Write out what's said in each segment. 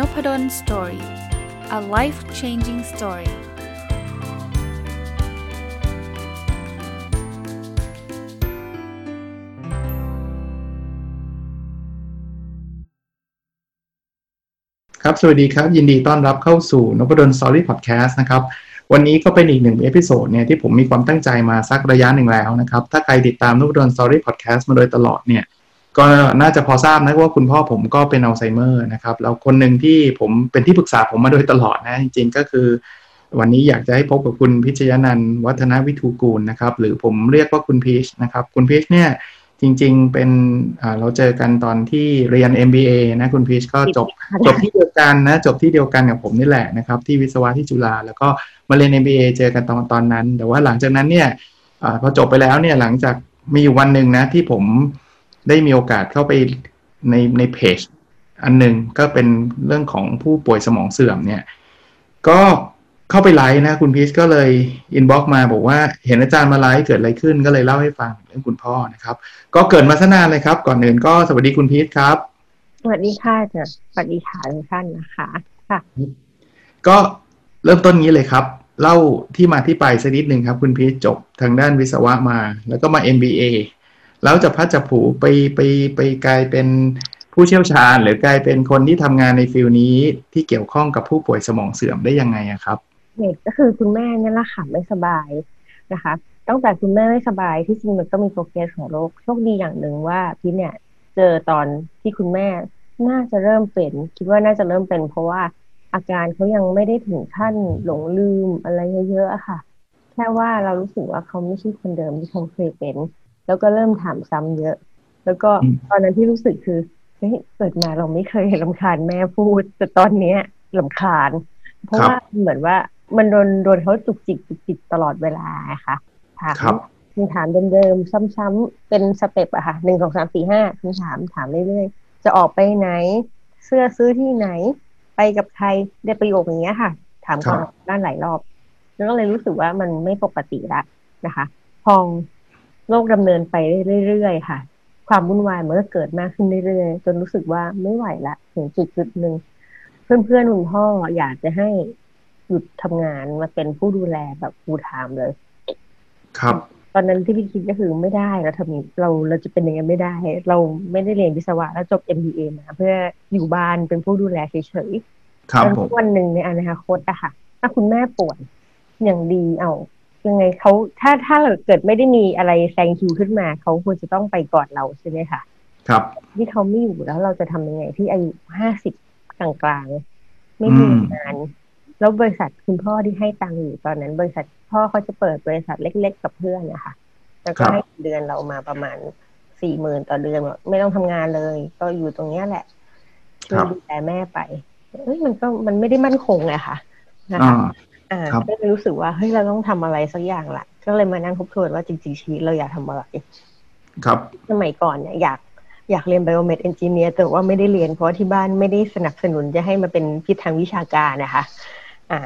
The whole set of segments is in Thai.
Nopadol story a life changing story สวัสดีครับ ยินดีต้อนรับเข้าสู่นพดล story podcast นะครับ วันนี้ก็เป็นอีกหนึ่ง episode เนี่ยที่ผมมีความตั้งใจมาสักระยะหนึ่งแล้วนะครับ ถ้าใครติดตามนพดล story podcast มาโดยตลอดเนี่ย ก็น่าจะพอทราบนะว่าคุณพ่อผมก็เป็นอัลไซเมอร์นะครับแล้วคนหนึ่งที่ผมเป็นที่ปรึกษาผมมาโดยตลอดนะจริงๆก็คือ วันนี้อยากจะให้พบกับคุณพิชยนันวัฒนวิทูกูลนะครับ หรือผมเรียกว่าคุณพีชนะครับ คุณพีชเนี่ยจริง ๆ เป็นเราเจอกันตอนที่เรียน MBA นะคุณพีชก็จบจบที่เดียวกันนะจบที่เดียวกันกับผมนี่แหละนะครับ ที่วิศวะที่จุฬาแล้วก็มาเรียน MBA เจอกันตอนตอนนั้น แต่ว่าหลังจากนั้นเนี่ยอพอจบไปแล้วเนี่ยหลังจากมีอยู่วันหนึ่งนะที่ผม ได้มีโอกาสเข้าไปในในเพจอันหนึ่งก็เป็นเรื่องของผู้ป่วยสมองเสื่อมเนี่ย ก็เข้าไปไลฟ์นะ คุณพีชก็เลย inbox มาบอกว่าเห็นอาจารย์มาไลฟ์เกิดอะไรขึ้นก็เลยเล่าให้ฟังเรื่องคุณพ่อนะครับ ก็เกริ่นมาซะนานเลยครับ ก่อนอื่นก็สวัสดีคุณพีชครับ สวัสดีค่ะจะสวัสดีค่ะทุกท่านนะคะค่ะ ก็เริ่มต้นนี้เลยครับ เล่าที่มาที่ไปสักนิดหนึ่งครับ คุณพีชจบทางด้านวิศวะมา แล้วก็มา MBA แล้วจับพลัดจับผลูไปไปไปกลายเป็นผู้เชี่ยวชาญ หรือกลายเป็นคนที่ทำงานใน field นี้ที่เกี่ยวข้องกับผู้ป่วยสมองเสื่อมได้ยังไงอะครับเหตุก็คือคุณแม่เนี่ยแหละค่ะไม่สบายนะคะตั้งแต่คุณแม่ไม่สบายที่จริงมันก็มี progress ของโรคโชคดีอย่างหนึ่งว่าพี่เนี่ยเจอตอนที่คุณแม่น่าจะเริ่มเป็น คิดว่าน่าจะเริ่มเป็น เพราะว่าอาการเขายังไม่ได้ถึงขั้นหลงลืมอะไรเยอะๆค่ะ แค่ว่าเรารู้สึกว่าเขาไม่ใช่คนเดิมที่เขาเคยเป็น แล้วก็เริ่มถามซ้ำเยอะ แล้วก็ตอนนั้นที่รู้สึกคือเฮ้ยเกิดมาเราไม่เคยลำคาญแม่พูด แต่ตอนเนี้ยลำคาญ เพราะว่าเหมือนว่ามันโดนโดนเขาจุกจิกจุกจิกตลอดเวลาค่ะถามคำถามเดิมๆซ้ำๆเป็นสเต็ปอะค่ะหนึ่งสองสามสี่ห้าคำถามถามเรื่อยๆจะออกไปไหน เสื้อซื้อที่ไหน ไปกับใครได้ประโยคอย่างเงี้ยค่ะ ถามก่อนด้านหลายรอบ แล้วก็เลยรู้สึกว่ามันไม่ปกติละนะคะ พอง โลกดำเนินไปเรื่อยๆค่ะ ความวุ่นวายมันก็เกิดมากขึ้นเรื่อยๆจนรู้สึกว่าไม่ไหวละถึงจุดจุดหนึ่งเพื่อนๆคุณพ่ออยากจะให้หยุดทำงานมาเป็นผู้ดูแลแบบฟูลไทม์เลย ครับ ตอนนั้นที่พี่คิดก็คือไม่ได้เราทำเราเราจะเป็นอย่างนั้นไม่ได้ เราไม่ได้เรียนวิศวะแล้วจบ MBA มาเพื่ออยู่บ้านเป็นผู้ดูแลเฉยๆครับวันหนึ่งในอนาคตอะค่ะ ถ้าคุณแม่ป่วยอย่างดีเอา ยังไงเขาถ้าถ้าเกิดไม่ได้มีอะไรแซงคิวขึ้นมาเขาควรจะต้องไปก่อนเราใช่ไหมคะครับที่เขาไม่อยู่แล้วเราจะทำยังไงที่อายุห้าสิบกลางๆไม่มีงาน แล้วบริษัทคุณพ่อที่ให้ตังค์อยู่ตอนนั้น บริษัทพ่อเขาจะเปิดบริษัทเล็ก ๆ กับเพื่อนนะคะแล้วก็ให้เดือนเรามาประมาณสี่หมื่นต่อเดือนไม่ต้องทำงานเลย ก็อยู่ตรงเนี้ยแหละช่วยดูแลแม่ไปเอ้ยมันก็มันไม่ได้มั่นคงไงค่ะนะคะอ่า ก็เลยรู้สึกว่าเฮ้ยเราต้องทำอะไรสักอย่างละก็เลยมานั่งทบทวนว่าจริงๆชีวิตเราอยากทำอะไร ครับ สมัยก่อนเนี่ยอยากอยากเรียน biomed engineer แต่ว่าไม่ได้เรียนเพราะที่บ้านไม่ได้สนับสนุนจะให้มาเป็นพิทางวิชาการนะคะ อ่า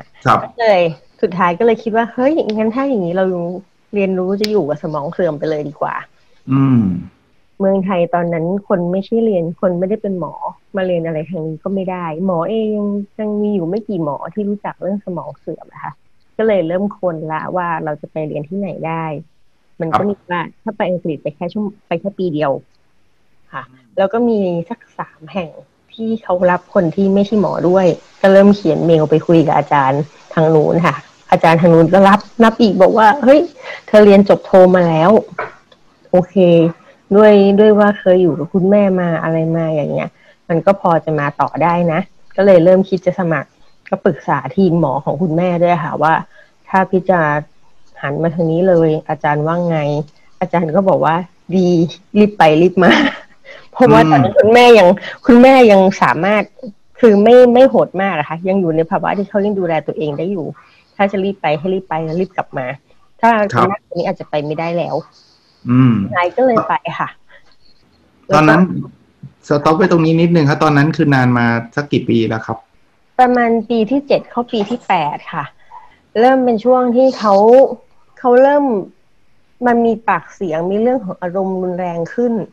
ก็เลยสุดท้ายก็เลยคิดว่าเฮ้ยงั้นถ้าอย่างนี้เราเรียนรู้จะอยู่กับสมองเสื่อมไปเลยดีกว่า อืม เมืองไทยตอนนั้นคนไม่ใช่เรียนคนไม่ได้เป็นหมอมาเรียนอะไรทางนี้ก็ไม่ได้ หมอเองยังมีอยู่ไม่กี่หมอที่รู้จักเรื่องสมองเสื่อมนะคะก็เลยเริ่มค้นละว่าเราจะไปเรียนที่ไหนได้ มันก็มีว่าถ้าไปอังกฤษไปแค่ช่วงไปแค่ปีเดียวค่ะ แล้วก็มีสักสามแห่งที่เขารับคนที่ไม่ใช่หมอด้วย ก็เริ่มเขียนเมลไปคุยกับอาจารย์ทางนู้นค่ะ อาจารย์ทางนู้นก็รับนับอีกบอกว่า เฮ้ย เธอเรียนจบโทมาแล้ว โอเค ด้วยด้วยว่าเคยอยู่กับคุณแม่มาอะไรมาอย่างเงี้ย มันก็พอจะมาต่อได้นะ ก็เลยเริ่มคิดจะสมัครก็ปรึกษาทีมหมอของคุณแม่ด้วยค่ะว่า ถ้าพิจารหันมาทางนี้เลย อาจารย์ว่าไง อาจารย์ก็บอกว่าดีรีบไปรีบมา เพราะว่าตอนนั้นคุณแม่ยังคุณแม่ยังสามารถคือไม่ไม่โหดมากนะคะยังอยู่ในภาวะที่เขายังดูแลตัวเองได้อยู่ ถ้าจะรีบไปให้รีบไปแล้วรีบกลับมา ถ้าคุณแม่คนนี้อาจจะไปไม่ได้แล้ว อืมไงก็เลยไปค่ะ ตอนนั้นสต็อปไว้ตรงนี้นิดนึงครับตอนนั้นคือนานมาสักกี่ปีแล้วครับ ประมาณปีที่เจ็ดเข้าปีที่แปดค่ะ เริ่มเป็นช่วงที่เขาเขาเริ่มมันมีปากเสียงมีเรื่องของอารมณ์รุนแรงขึ้นป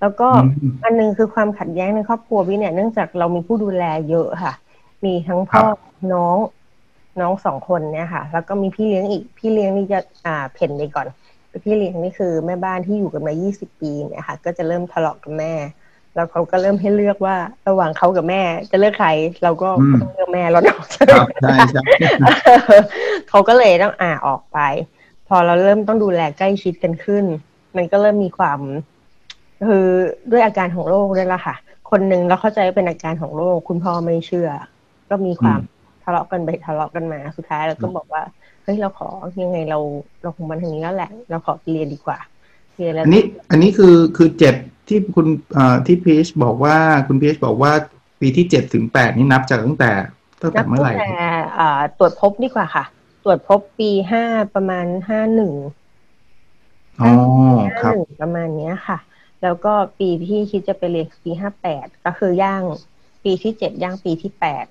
แล้วก็อืมอันหนึงคือความขัดแย้งในครอบครัวพี่เนี่ยเนื่องจากเรามีผู้ดูแลเยอะค่ะ มีทั้งพ่อครับน้องน้องสองคนเนี่ยค่ะ แล้วก็มีพี่เลี้ยงอีก พี่เลี้ยงนี่จะอ่าเพ่นไปก่อน พี่เลี้ยงนี่คือแม่บ้านที่อยู่กันมา 20 ปีเนี่ยค่ะ ก็จะเริ่มทะเลาะกับแม่ แล้วเขาก็เริ่มให้เลือกว่าระหว่างเขากับแม่ จะเลือกใคร เราก็อืมต้องเลือกแม่แล้วเนาะครับใช่ใช่เขาก็เลยต้องอ่าออกไป พอเราเริ่มต้องดูแลใกล้ชิดกันขึ้น มันก็เริ่มมีความคือด้วยอาการของโรคด้วยละค่ะ คนหนึ่งเราเข้าใจว่าเป็นอาการของโรคคุณพ่อไม่เชื่อ ก็มีความอืมทะเลาะกันไปทะเลาะกันมา สุดท้ายเราก็บอกว่า เฮ้ยเราขอยังไงเราเราคงมาทางนี้แล้วแหละ เราขอไปเรียนดีกว่าเรียนแล้วอันนี้อันนี้คือคือเจ็ดที่คุณเอ่อที่พีชบอกว่าคุณพีชบอกว่าปีที่เจ็ดถึงแปดนี่นับจากตั้งแต่ตั้งนัแต่บเมื่อไหตั้ร่งแต่อ่าตรวจพบดีกว่าค่ะ ตรวจพบปีห้าประมาณห้าหนึ่งอ๋อคห้ารับหนึ่งประมาณเนี้ยค่ะ แล้วก็ปีที่คิดจะไปเรียนปีห้าแปดก็คือย่างปีที่เจ็ดย่างปีที่แปด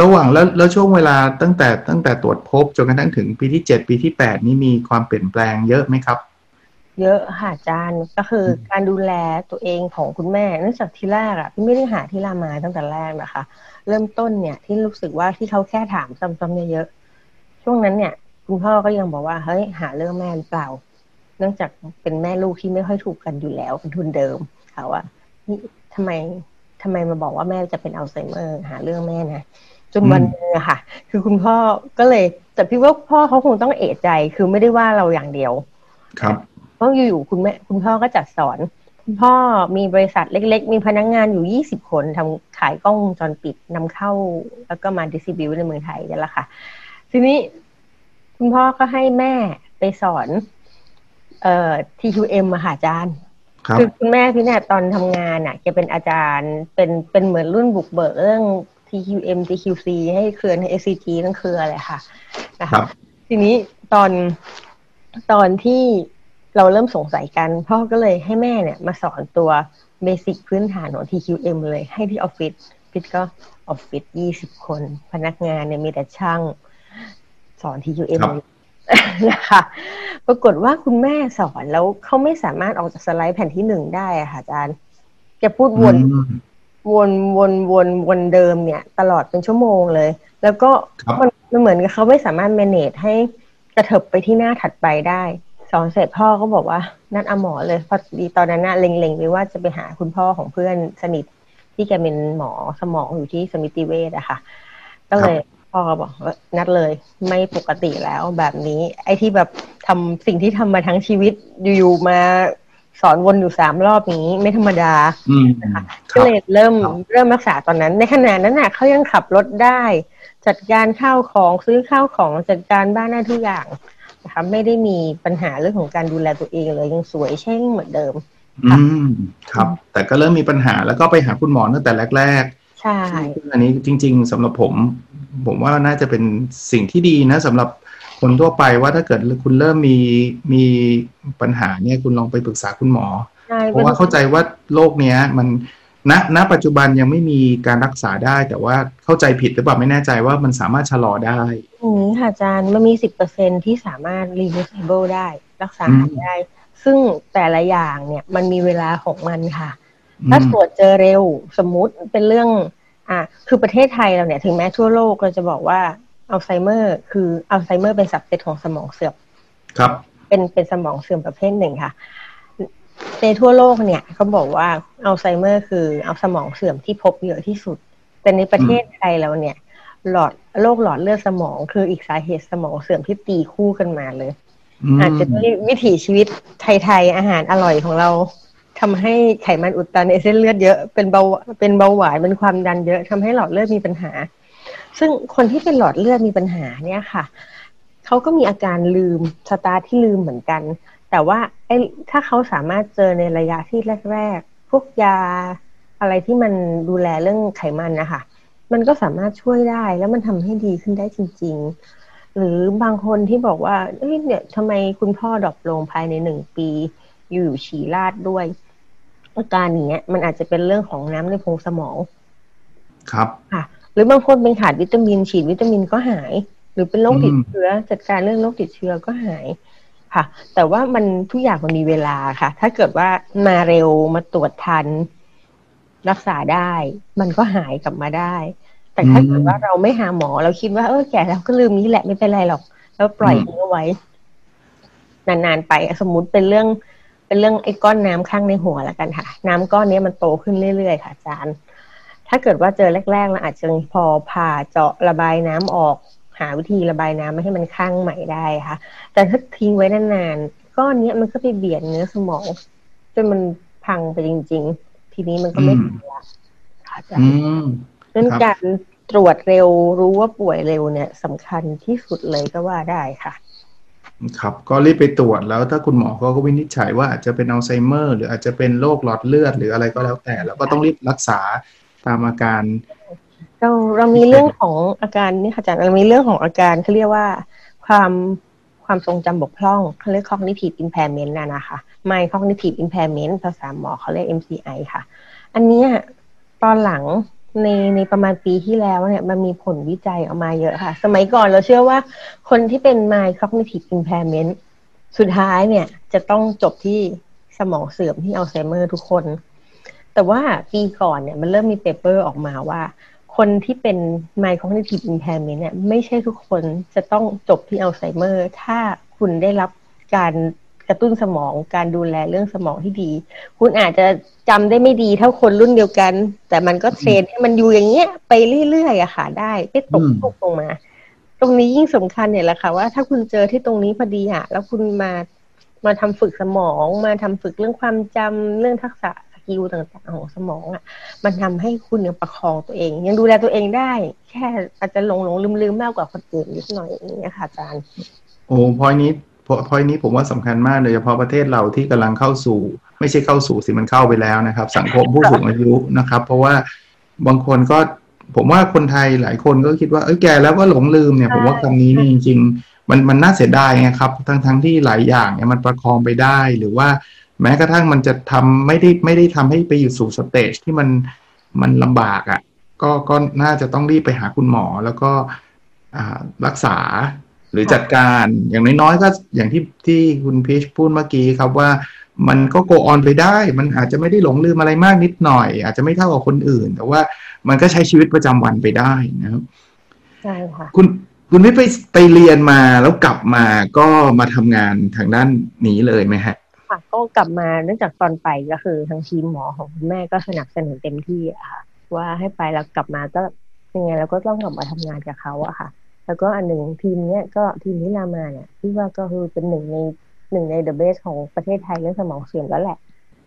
ระหว่างแล้วแล้วช่วงเวลาตั้งแต่ตั้งแต่ตรวจพบจนกระทั่งถึงปีที่เจ็ดปีที่แปดนี่มีความเปลี่ยนแปลงเยอะไหมครับ เยอะค่ะอาจารย์ก็คืออมการดูแลตัวเองของคุณแม่เนื่องจากที่แรกอะพี่ไม่ได้หาที่รามาตั้งแต่แรกนะคะ เริ่มต้นเนี่ยที่รู้สึกว่าที่เขาแค่ถามซ้ำๆเยอะๆช่วงนั้นเนี่ย คุณพ่อก็ยังบอกว่าเฮ้ยหาเรื่องแม่หรือเปล่า เนื่องจากเป็นแม่ลูกที่ไม่ค่อยถูกกันอยู่แล้วเป็นทุนเดิมเขาว่านี่ทำไมทำไมมาบอกว่าแม่จะเป็นอัลไซเมอร์ หาเรื่องแม่นะ จนวันหนึงอะค่ะ คือคุณพ่อก็เลย แต่พี่ว่าพ่อเขาคงต้องเอะใจ คือไม่ได้ว่าเราอย่างเดียว ครับเพราะอยู่ๆคุณแม่คุณพ่อก็จัดสอน คุณพ่อมีบริษัทเล็ก ๆ มีพนักงานอยู่20คนทำขายกล้องวงจรปิดนำเข้า แล้วก็มาดิสซิบิวในเมืองไทยนี่แหละค่ะ ทีนี้คุณพ่อก็ให้แม่ไปสอน เอ่อ TQM อะค่ะอาจารย์ครับคือคุณแม่พี่เนี่ยตอนทำงานอะแกเป็นอาจารย์เป็นเป็นเหมือนรุ่นบุกเบิกเรื่อง TQM TQC ให้เครือใน SCG นั่นคืออะไรค่ะนะครัคะบทีนี้ตอนตอนที่เราเริ่มสงสัยกันพ่อก็เลยให้แม่เนี่ยมาสอนตัวเบสิกพื้นฐานของ TQM เลยให้ที่ออฟฟิศฟิศก็ออฟฟิศยี่สิบคน พนักงานเนี่ยมีแต่ช่างสอน TQM ครับนะคะปรากฏว่าคุณแม่สอนแล้วเขาไม่สามารถออกจากสไลด์แผ่นที่หนึ่งได้อะค่ะอาจารย์แกพูดวนอืม วนวนวนวนเดิมเนี่ย ตลอดเป็นชั่วโมงเลย แล้วก็ครับมันมันเหมือนกับเขาไม่สามารถ manage ให้กระเถิบไปที่หน้าถัดไปได้ สอนเสร็จพ่อก็บอกว่า นัดอาหมอเลยพอดีตอนนั้นน่ะเล็งๆไปว่าจะไปหาคุณพ่อของเพื่อนสนิทที่แกเป็นหมอสมองอยู่ที่สมิติเวชอะค่ะ ก็เลยพ่อก็บอกว่านัดเลยไม่ปกติแล้วแบบนี้ ไอ้ที่แบบทำสิ่งที่ทำมาทั้งชีวิตอยู่ๆมา สอนวนอยู่สามรอบนี้ไม่ธรรมดาอืมคก็รับเลยเริ่มครับเริ่มรักษาตอนนั้น ในขณะนั้นน่ะเขายังขับรถได้ จัดการข้าวของซื้อข้าวของจัดการบ้านได้ทุกอย่างนะคะไม่ได้มีปัญหาเรื่องของการดูแลตัวเองเลยยังสวยเช่งเหมือนเดิมอืมครับ แต่ก็เริ่มมีปัญหาแล้วก็ไปหาคุณหมอตั้งแต่แรกใช่ๆซึ่งอันนี้จริง ๆสำหรับผม ผมว่าน่าจะเป็นสิ่งที่ดีนะสำหรับ คนทั่วไปว่าถ้าเกิดคุณเริ่มมีมีปัญหาเนี่ยคุณลองไปปรึกษาคุณหมอใช่เพราะว่าเข้าใจว่าโรคเนี้ย มันณณปัจจุบันยังไม่มีการรักษาได้ แต่ว่าเข้าใจผิดหรือเปล่าไม่แน่ใจว่ามันสามารถชะลอได้อย่างนี้ค่ะอาจารย์มันมีสิบเปอร์เซ็นที่สามารถ reversible ได้ รักษาอืมหายได้ ซึ่งแต่ละอย่างเนี่ยมันมีเวลาของมันค่ะอืมถ้าตรวจเจอเร็วสมมุติเป็นเรื่อง อะคือประเทศไทยเราเนี่ย ถึงแม้ทั่วโลกเราจะบอกว่า อัลไซเมอร์คืออัลไซเมอร์เป็น subset ของสมองเสื่อมครับ เป็นเป็นสมองเสื่อมประเภทหนึ่งค่ะ ในทั่วโลกเนี่ยเขาบอกว่าอัลไซเมอร์คือเอาสมองเสื่อมที่พบเยอะที่สุด แต่ในประเทศไทยเราเนี่ย หลอดโรคหลอดเลือดสมอง คืออีกสาเหตุสมองเสื่อมที่ตีคู่กันมาเลยมอาจจะด้วยวิถีชีวิตไทยๆอาหารอร่อยของเราทำให้ไขมันอุดตันในเส้นเลือดเยอะเป็นเบาเป็นเบาหวานเป็นความดันเยอะทำให้หลอดเลือดมีปัญหา ซึ่งคนที่เป็นหลอดเลือดมีปัญหาเนี่ยค่ะเขาก็มีอาการลืมสตาร์ทที่ลืมเหมือนกัน แต่ว่าไอ้ถ้าเขาสามารถเจอในระยะที่แรกๆพวกยาอะไรที่มันดูแลเรื่องไขมันนะคะมันก็สามารถช่วยได้แล้วมันทำให้ดีขึ้นได้จริง ๆ หรือบางคนที่บอกว่าเอ้ยเนี่ยทำไมคุณพ่อ drop ลงภายในหนึ่งปี อยู่ๆฉี่ราดด้วย อาการอย่างเนี้ย มันอาจจะเป็นเรื่องของน้ำในโพรงสมอง ครับค่ะ หรือบางคนเป็นขาดวิตามิน ฉีดวิตามินก็หาย หรือเป็นโรคติดอืมเชื้อ จัดการเรื่องโรคติดเชื้อก็หายค่ะ แต่ว่ามันทุกอย่างมันมีเวลาค่ะ ถ้าเกิดว่ามาเร็วมาตรวจทัน รักษาได้ มันก็หายกลับมาได้ แต่ถ้าเกิดว่าเราไม่หาหมอ เราคิดว่าเออแก่แล้วก็ลืมนี้แหละไม่เป็นไรหรอก แล้วปล่อยทิ้งเอาไว้ นานๆไปสมมุติเป็นเรื่อง เป็นเรื่องไอ้ก้อนน้ำข้างในหัวแล้วกันค่ะ น้ำก้อนนี้มันโตขึ้นเรื่อยๆค่ะอาจารย์ ถ้าเกิดว่าเจอแรกๆเราอาจจะพอผ่าเจาะระบายน้ำออก หาวิธีระบายน้ำไม่ให้มันข้างใหม่ได้ค่ะ แต่ถ้าทิ้งไว้นานๆก้อนนี้มันก็ไปเบียดเนื้อสมองจนมันพังไปจริง ๆ ทีนี้มันก็ไม่ดีละค่ะอาจารย์ดังนั้นการตรวจเร็วรู้ว่าป่วยเร็วเนี่ยสำคัญที่สุดเลยก็ว่าได้ค่ะ ครับ ก็รีบไปตรวจแล้วถ้าคุณหมอเขาก็วินิจฉัยว่าอาจจะเป็นอัลไซเมอร์ หรืออาจจะเป็นโรคหลอดเลือดหรืออะไรก็แล้วแต่ แล้วก็ต้องรีบรักษา ตามอาการ เราเรามีเรื่องของอาการนี่ค่ะอาจารย์เรามีเรื่องของอาการเขาเรียกว่าความความทรงจำบกพร่องเขาเรียก cognitive impairment นะนะคะ my cognitive impairment ภาษาหมอเขาเรียก MCI ค่ะ อันนี้ตอนหลังในในประมาณปีที่แล้วเนี่ยมันมีผลวิจัยออกมาเยอะค่ะ สมัยก่อนเราเชื่อว่าคนที่เป็น mild cognitive impairment สุดท้ายเนี่ยจะต้องจบที่สมองเสื่อมที่อัลไซเมอร์ทุกคน แต่ว่าปีก่อนเนี่ยมันเริ่มมี paper ออกมาว่า คนที่เป็น mild cognitive impairment เนี่ยไม่ใช่ทุกคนจะต้องจบที่อัลไซเมอร์ ถ้าคุณได้รับการกระตุ้นสมองการดูแลเรื่องสมองที่ดี คุณอาจจะจำได้ไม่ดีเท่าคนรุ่นเดียวกัน แต่มันก็เทรนให้มันอยู่อย่างเงี้ยไปเรื่อยๆอะค่ะได้ไม่ตกตกลงมา ตรงนี้ยิ่งสำคัญเนี่ยแหละค่ะว่าถ้าคุณเจอที่ตรงนี้พอดีอะแล้วคุณมามาทำฝึกสมองมาทำฝึกเรื่องความจำเรื่องทักษะ กิลต่างๆของสมองอะมันทำให้คุณยังประคองตัวเอง ยังดูแลตัวเองได้ แค่อาจจะหลงหลงลืมลืมมากกว่าคนอื่นนิดหน่อยอย่างเงี้ยค่ะอาจารย์ โอ้พอยนี้พอยนี้ผมว่าสำคัญมากโดยเฉพาะประเทศเราที่กำลังเข้าสู่ ไม่ใช่เข้าสู่สิมันเข้าไปแล้วนะครับ สังคมผู้สูงอายุนะครับ เพราะว่าบางคนก็ผมว่าคนไทยหลายคนก็คิดว่าเอ้ยแกแล้วก็หลงลืมเนี่ยผมว่าคำนี้นี่จริง ๆ มันมันน่าเสียดายไงครับ ทั้งทั้งที่หลายอย่างเนี่ยมันประคองไปได้หรือว่า แม้กระทั่งมันจะทำไม่ได้ไม่ได้ทำให้ไปอยู่สู่สเตจที่มันมันลำบากอะ่ะก็ก็น่าจะต้องรีบไปหาคุณหมอแล้วก็รักษาหรือจัดการอย่างน้อยๆก็อย่างที่ที่คุณพีชพูดเมื่อกี้ครับว่ามันก็โกออนไปได้ มันอาจจะไม่ได้หลงลืมอะไรมากนิดหน่อย อาจจะไม่เท่ากับคนอื่น แต่ว่ามันก็ใช้ชีวิตประจำวันไปได้นะครับใช่ค่ะคุณคุณไม่ไปไปเรียนมาแล้วกลับมาก็มาทำงานทางด้านนี้เลยไหมฮะ ค่ะก็กลับมาเนื่องจากตอนไปก็คือทางทีมหมอของคุณแม่ก็สนับสนุนเต็มที่อะค่ะ ว่าให้ไปแล้วกลับมาก็ยังไงเราก็ต้องกลับมาทำงานกับเขาอะค่ะ แล้วก็อันหนึ่งทีมเนี้ยก็ทีมนิรามาเนี่ยที่ว่าก็คือเป็นหนึ่งในหนึ่งในเดอะเบสของประเทศไทยเรื่องสมองเสื่อมแล้วแหละ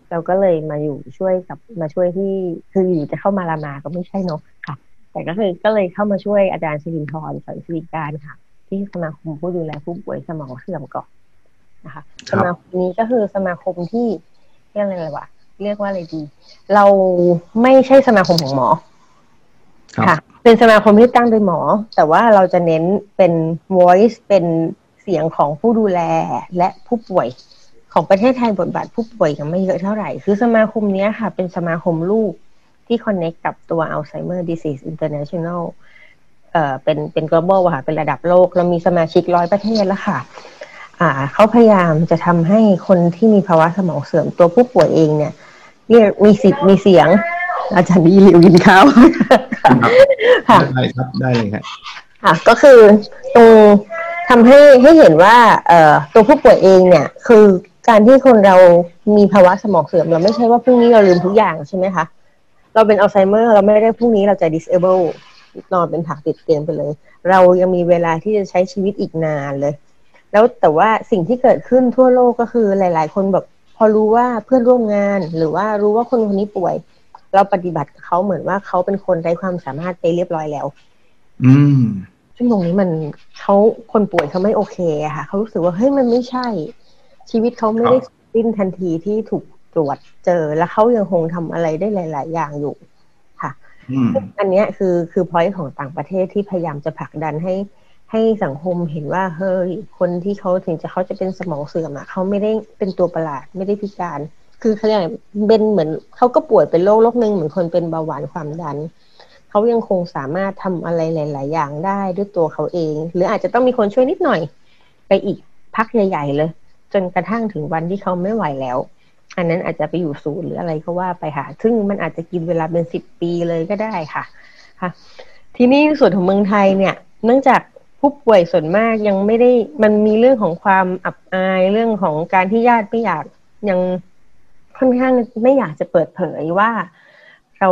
เราก็เลยมาอยู่ช่วยกับมาช่วยที่คืออยู่จะเข้ามารามาก็ไม่ใช่เนาะค่ะ แต่ก็คือก็เลยเข้ามาช่วยอาจารย์สิรินทร์สอนสิริการค่ะ ที่สมาคมผู้ดูแลผู้ป่วยสมองเสื่อมก่อน นะคะสมาคมนี้ก็คือสมาคมที่เรียกอะไรวะเรียกว่าอะไรดี เราไม่ใช่สมาคมของหมอค่ะ เป็นสมาคมที่ตั้งโดยหมอ แต่ว่าเราจะเน้นเป็น voice เป็นเสียงของผู้ดูแลและผู้ป่วยของประเทศไทยบทบาทผู้ป่วยยังไม่เยอะเท่าไหร่ คือสมาคมนี้ค่ะ เป็นสมาคมลูกที่ connect กับตัว Alzheimer Disease International เอ่อเป็นเป็น global ค่ะ เป็นระดับโลก เรามีสมาชิกร้อยประเทศแล้วค่ะอ่า เขาพยายามจะทำให้คนที่มีภาวะสมองเสื่อมตัวผู้ป่วยเองเนี่ยเรียกมีสิทธิ์มีเสียง อาจารย์ดีหลิวกินข้าวค่ะได้ครับได้เลยครับค่ะ ก็คือตรงทำให้ให้เห็นว่า เอ่อตัวผู้ป่วยเองเนี่ย คือการที่คนเรามีภาวะสมองเสื่อม เราไม่ใช่ว่าพรุ่งนี้เราลืมทุกอย่างใช่ไหมคะเราเป็นอัลไซเมอร์เราไม่ได้พรุ่งนี้เราจะ disable นอนเป็นผักติดเตียงไปเลย เรายังมีเวลาที่จะใช้ชีวิตอีกนานเลย แล้วแต่ว่าสิ่งที่เกิดขึ้นทั่วโลกก็คือหลาย ๆ คนแบบพอรู้ว่าเพื่อนร่วมงานหรือว่ารู้ว่าคนคนนี้ป่วย เราปฏิบัติเขาเหมือนว่าเขาเป็นคนไร้ความสามารถไปเรียบร้อยแล้ว อืม ซึ่งตรงนี้มันเขาคนป่วยเขาไม่โอเคอะค่ะเขารู้สึกว่าเฮ้ยมันไม่ใช่ ชีวิตเขาไม่ได้สิ้นทันทีที่ถูกตรวจเจอแล้วเขายังคงทำอะไรได้หลาย ๆ อย่างอยู่ค่ะอันนี้คือคือพอยต์ของต่างประเทศที่พยายามจะผลักดันให้ ให้สังคมเห็นว่าเฮ้ยคนที่เขาถึงจะเขาจะเป็นสมองเสื่อมอะเขาไม่ได้เป็นตัวประหลาดไม่ได้พิการ คือเขาเรียกเป็นเหมือนเขาก็ป่วยเป็นโรคโรคหนึ่งเหมือนคนเป็นเบาหวานความดันเขายังคงสามารถทำอะไรหลาย ๆ อย่างได้ด้วยตัวเขาเอง หรืออาจจะต้องมีคนช่วยนิดหน่อย ไปอีกพักใหญ่ ๆ เลย จนกระทั่งถึงวันที่เขาไม่ไหวแล้ว อันนั้นอาจจะไปอยู่ศูนย์หรืออะไรก็ว่าไปค่ะ ซึ่งมันอาจจะกินเวลาเป็นสิบปีเลยก็ได้ค่ะค่ะ ทีนี้ส่วนของเมืองไทยเนี่ย เนื่องจาก ผู้ป่วยส่วนมากยังไม่ได้มันมีเรื่องของความอับอายเรื่องของการที่ญาติไม่อยากยังค่อนข้างไม่อยากจะเปิดเผยว่าเรา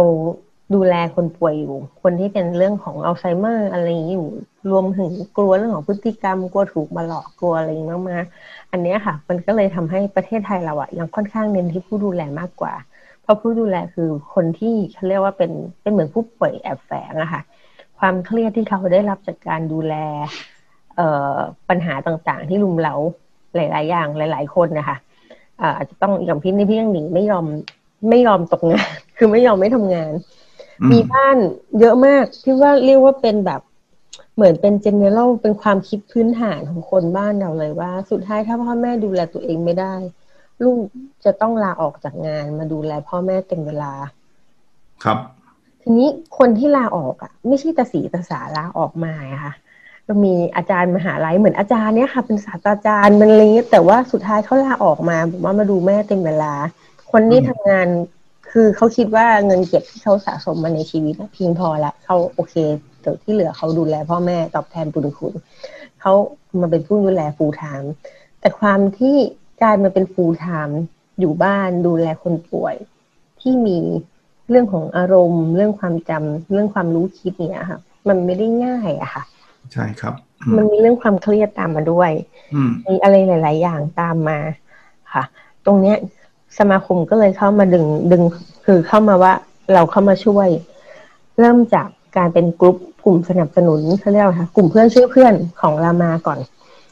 ดูแลคนป่วยอยู่ คนที่เป็นเรื่องของอัลไซเมอร์อะไรอย่างนี้อยู่ รวมถึงกลัวเรื่องของพฤติกรรม กลัวถูกมาหลอกกลัวอะไรอย่างมากๆอันนี้ค่ะ มันก็เลยทำให้ประเทศไทยเราอะยังค่อนข้างเน้นที่ผู้ดูแลมากกว่า เพราะผู้ดูแลคือคนที่เขาเรียกว่าเป็นเป็นเหมือนผู้ป่วยแอบแฝงอะค่ะ ความเครียดที่เขาได้รับจากการดูแลเอ่อปัญหาต่างๆ ที่รุมเร้าหลาย ๆ อย่างหลาย ๆ คนนะคะอาจจะต้องอย่างพี่นี่พี่ยังหนีไม่ยอมไม่ยอมตกงาน คือไม่ยอมไม่ทำงาน มีบ้านเยอะมากที่ว่าเรียกว่าเป็นแบบเหมือนเป็นเจเนอเรลเป็นความคิดพื้นฐานของคนบ้านเราเลยว่า สุดท้ายถ้าพ่อแม่ดูแลตัวเองไม่ได้ ลูกจะต้องลาออกจากงานมาดูแลพ่อแม่เต็มเวลา ครับ ทีนี้คนที่ลาออกอะ ไม่ใช่ตาสีตาสาลาออกมาค่ะก็มีอาจารย์มหาลัยเหมือนอาจารย์เนี้ยค่ะ เป็นศาสตราจารย์มันเลยแต่ว่าสุดท้ายเขาลาออกมาบอกว่ามาดูแม่เต็มเวลา คนที่ทำงานคือเขาคิดว่าเงินเก็บที่เขาสะสมมาในชีวิตเพียงพอละเขาโอเคแต่ที่เหลือเขาดูแลพ่อแม่ตอบแทนบุญคุณเขามาเป็นผู้ดูแล full-time แต่ความที่กลายมาเป็น full-time อยู่บ้านดูแลคนป่วยที่มี เรื่องของอารมณ์ เรื่องความจำเรื่องความรู้คิดเนี่ยค่ะมันไม่ได้ง่ายอะค่ะ ใช่ครับ มันมีเรื่องความเครียดตามมาด้วยมีอะไรหลาย ๆ อย่างตามมาค่ะ ตรงเนี้ยสมาคมก็เลยเข้ามาดึงดึงคือเข้ามาว่าเราเข้ามาช่วย เริ่มจากการเป็นกลุ่มกลุ่มสนับสนุนเขาเรียกว่ากลุ่มเพื่อนช่วยเพื่อนของรามาก่อน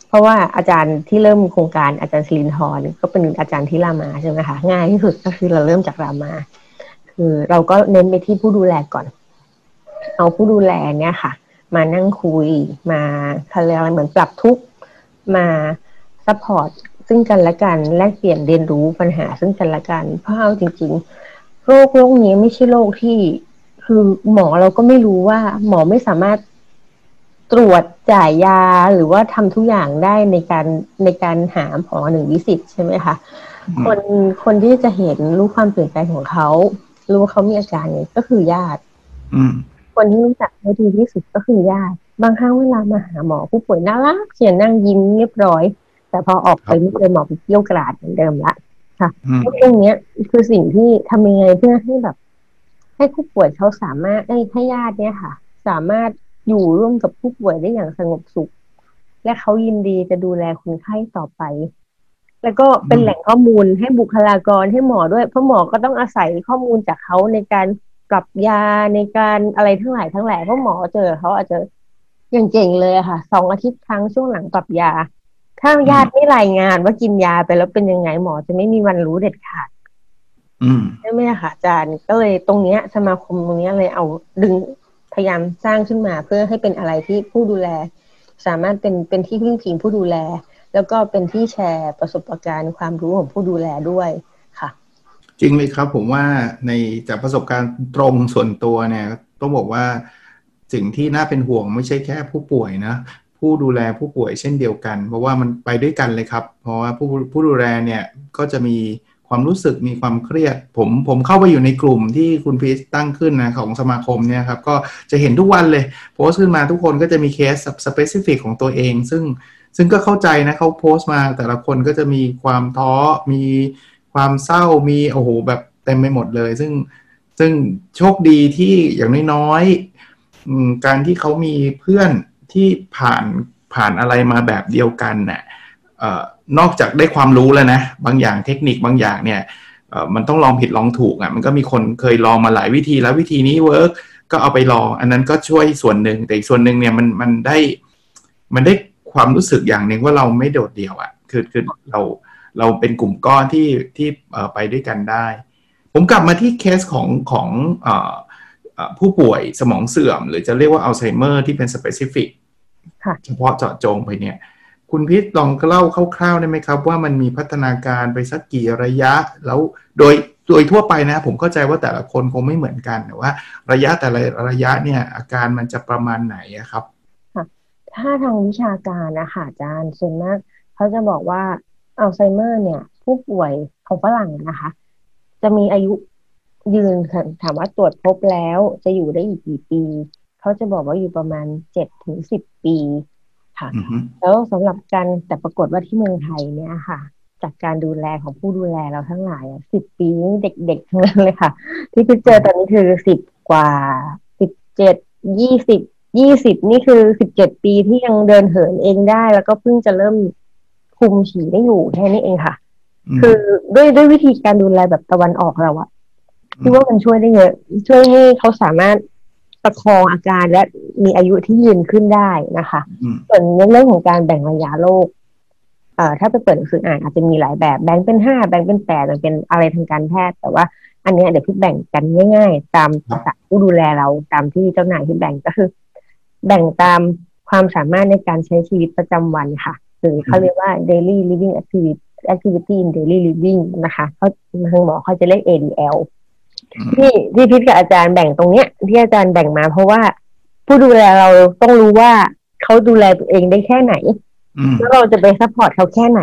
เพราะว่าอาจารย์ที่เริ่มโครงการอาจารย์สิรินทร์ก็เป็นอาจารย์ที่รามาใช่ไหมคะง่ายที่สุดก็คือเราเริ่มจากรามา คือเราก็เน้นไปที่ผู้ดูแลก่อน เอาผู้ดูแลเนี่ยค่ะ มานั่งคุยมาเขาเรียกเหมือนปรับทุกข์มา support ซึ่งกันและกันแลกเปลี่ยนเรียนรู้ปัญหาซึ่งกันและกัน เพราะเอาจริง ๆ โรคโรคนี้ไม่ใช่โรคที่คือหมอเราก็ไม่รู้ว่า หมอไม่สามารถตรวจจ่ายยาหรือว่าทำทุกอย่างได้ในการในการหาหมอหนึ่งวิสิตใช่ไหมคะคนคนที่จะเห็นรู้ความเปลี่ยนแปลงของเขา รู้ว่าเขามีอาการนี้ก็คือญาติคนที่รู้จักได้ดีที่สุดก็คือญาติบางครั้งเวลามาหาหมอผู้ป่วยน่ารักเขียนนั่งยิ้มเรียบร้อย แต่พอออกไปนี่เลยหมอไปเที่ยวกราดเหมือนเดิมละค่ะตรงนี้คือสิ่งที่ทำยังไงเพื่อให้แบบ ให้ผู้ป่วยเขาสามารถได้ให้ญาติเนี่ยค่ะ สามารถอยู่ร่วมกับผู้ป่วยได้อย่างสงบสุข และเขายินดีจะดูแลคนไข้ต่อไป แล้วก็เป็นแหล่งข้อมูลให้บุคลากรให้หมอด้วย เพราะหมอก็ต้องอาศัยข้อมูลจากเขาในการปรับยาในการอะไรทั้งหลายทั้งแหล่เพราะหมอเจอเขาอาจจะอย่างเก่งเลยค่ะสองอาทิตย์ครั้งช่วงหลังปรับยา ถ้าญาติไม่รายงานว่ากินยาไปแล้วเป็นยังไงหมอจะไม่มีวันรู้เด็ดขาดใช่ไหมคะอาจารย์ก็เลยตรงเนี้ย สมาคมตรงเนี้ยเลยเอาดึงพยายามสร้างขึ้นมาเพื่อให้เป็นอะไรที่ผู้ดูแล สามารถเป็นเป็นที่พึ่งพิงผู้ดูแล แล้วก็เป็นที่แชร์ประสบการณ์ความรู้ของผู้ดูแลด้วยค่ะ จริงเลยครับผมว่าในจากประสบการณ์ตรงส่วนตัวเนี่ยต้องบอกว่าสิ่งที่น่าเป็นห่วงไม่ใช่แค่ผู้ป่วยนะผู้ดูแลผู้ป่วยเช่นเดียวกัน เพราะว่ามันไปด้วยกันเลยครับ เพราะว่าผู้ผู้ดูแลเนี่ยก็จะมีความรู้สึกมีความเครียด ผมผมเข้าไปอยู่ในกลุ่มที่คุณพีชตั้งขึ้นนะของสมาคมเนี่ยครับก็จะเห็นทุกวันเลย โพสต์ขึ้นมาทุกคนก็จะมี case specific ของตัวเอง ซึ่ง ซึ่งก็เข้าใจนะเขาโพสต์มาแต่ละคนก็จะมีความท้อมีความเศร้ามีโอ้โหแบบเต็มไปหมดเลย ซึ่งซึ่งโชคดีที่อย่างน้อยๆการที่เขามีเพื่อนที่ผ่านผ่านอะไรมาแบบเดียวกันเนะ่ยนอกจากได้ความรู้แล้วนะ บางอย่างเทคนิคบางอย่างเนี่ยมันต้องลองผิดลองถูกอะ่ะมันก็มีคนเคยลองมาหลายวิธีแล้ววิธีนี้เวิร์กก็เอาไปลอง อันนั้นก็ช่วยส่วนหนึ่งแต่อีกส่วนหนึ่งเนี่ยมันมันได้มันได้ ความรู้สึกอย่างหนึ่งว่าเราไม่โดดเดี่ยวอะ่ะคือคือเราเราเป็นกลุ่มก้อนที่ที่ไปด้วยกันได้ ผมกลับมาที่เคสของของผู้ป่วยสมองเสื่อม หรือจะเรียกว่าอัลไซเมอร์ที่เป็นสเปซิฟิกเฉพาะเจาะจงไปเนี่ย คุณพิษลองเล่าคร่าวๆได้ไหมครับ ว่ามันมีพัฒนาการไปสักกี่ระยะ แล้วโดยโดยทั่วไปนะ ผมเข้าใจว่าแต่ละคนคงไม่เหมือนกันแต่ว่า ระยะแต่ละระยะเนี่ยอาการมันจะประมาณไหนครับ ถ้าทางวิชาการนะคะอาจารย์ส่วนมากเขาจะบอกว่าอัลไซเมอร์เนี่ย ผู้ป่วยของฝรั่งนะคะ จะมีอายุยืนถามว่าตรวจพบแล้วจะอยู่ได้อีกกี่ปี เขาจะบอกว่าอยู่ประมาณเจ็ดถึงสิบปีค่ะ แล้วสำหรับการแต่ปรากฏว่าที่เมืองไทยเนี่ยค่ะ จากการดูแลของผู้ดูแลเราทั้งหลายสิบปีนี่เด็กๆทั้งนั้นเลยค่ะ ที่ไปเจอตอนนี้คือสิบกว่าสิบเจ็ดยี่สิบ ยี่สิบนี่คือสิบเจ็ดปีที่ยังเดินเหินเองได้ แล้วก็เพิ่งจะเริ่มคุมฉี่ได้อยู่แค่นี้เองค่ะ คือด้วยด้วยวิธีการดูแลแบบตะวันออกเราอะที่ว่ามันช่วยได้เยอะ ช่วยให้เขาสามารถประคองอาการและมีอายุที่ยืนขึ้นได้นะคะ ส่วนเรื่องของการแบ่งระยะโรคเอ่อถ้าไปเปิดหนังสืออ่านอาจจะมีหลายแบบแบ่งเป็นห้าแบ่งเป็นแปดแบ่งเป็นอะไรทางการแพทย์ แต่ว่าอันนี้เดี๋ยวพี่แบ่งกันง่าย ๆ ตามผู้ดูแลเราตามที่เจ้านายที่แบ่งก็คือ แบ่งตามความสามารถในการใช้ชีวิตประจำวันค่ะ หรือเขาเรียกว่า daily living activity activity in daily living นะคะเขาทางหมอเขาจะเรียก ADL ที่ที่พิษกับอาจารย์แบ่งตรงเนี้ย ที่อาจารย์แบ่งมาเพราะว่าผู้ดูแลเราต้องรู้ว่าเขาดูแลตัวเองได้แค่ไหน แล้วเราจะไปซัพพอร์ตเขาแค่ไหน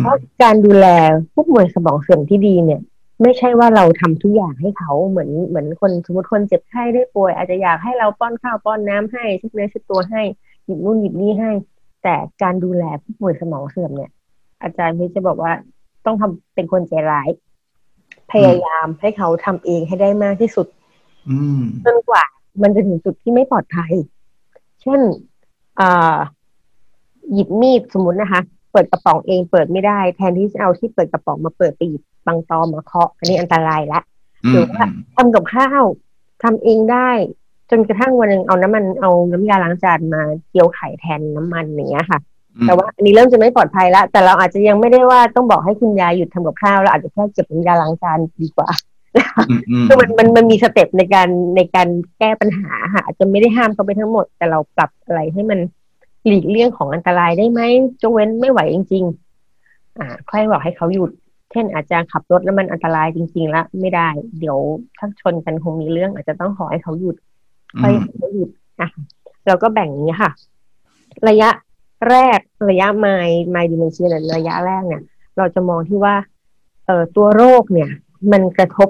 เพราะการดูแลผู้ป่วยสมองเสื่อมที่ดีเนี่ย ไม่ใช่ว่าเราทำทุกอย่างให้เขาเหมือนเหมือนคนสมมติคนเจ็บไข้ได้ป่วย อาจจะอยากให้เราป้อนข้าวป้อนน้ำให้ชุบเนื้อชุบตัวให้หยิบนู่นหยิบนี่ให้ แต่การดูแลผู้ป่วยสมองเสื่อมเนี่ย อาจารย์พิจะบอกว่าต้องทำเป็นคนใจร้าย พยายามให้เขาทำเองให้ได้มากที่สุดจนกว่ามันจะถึงจุดที่ไม่ปลอดภัย เช่นหยิบมีดสมมตินะคะเปิดกระป๋องเองเปิดไม่ได้ แทนที่จะเอาที่เปิดกระป๋องมาเปิดไปหยิบบางตอมาเคาะ อันนี้อันตรายละหรือว่าทำกับข้าวทำเองได้ จนกระทั่งวันหนึ่งเอาน้ำมันเอาน้ำยาล้างจานมาเจียวไข่แทนน้ำมันอย่างเงี้ยค่ะ แต่ว่าอันนี้เริ่มจะไม่ปลอดภัยแล้วแต่เราอาจจะยังไม่ได้ว่าต้องบอกให้คุณยายหยุดทำกับข้าวเราอาจจะแค่เก็บน้ำยาล้างจานดีกว่าคือมันมันมันมีสเต็ปในการในการแก้ปัญหาค่ะอาจจะไม่ได้ห้ามเขาไปทั้งหมด แต่เราปรับอะไรให้มัน หลีกเลี่ยงของอันตรายได้ไหมจงเว้นไม่ไหวจริง ๆ อ่า ค่อยบอกให้เขาหยุด เช่นอาจจะขับรถแล้วมันอันตรายจริงๆ แล้วไม่ได้ เดี๋ยวถ้าชนกันคงมีเรื่อง อาจจะต้องขอให้เขาหยุดค่อยเขาหยุดอะเราก็แบ่งนี้ค่ะ ระยะแรกระยะไมล์ไมล์ดิเมนเชียระยะแรกเนี่ย เราจะมองที่ว่า เอ่อตัวโรคเนี่ย มันกระทบ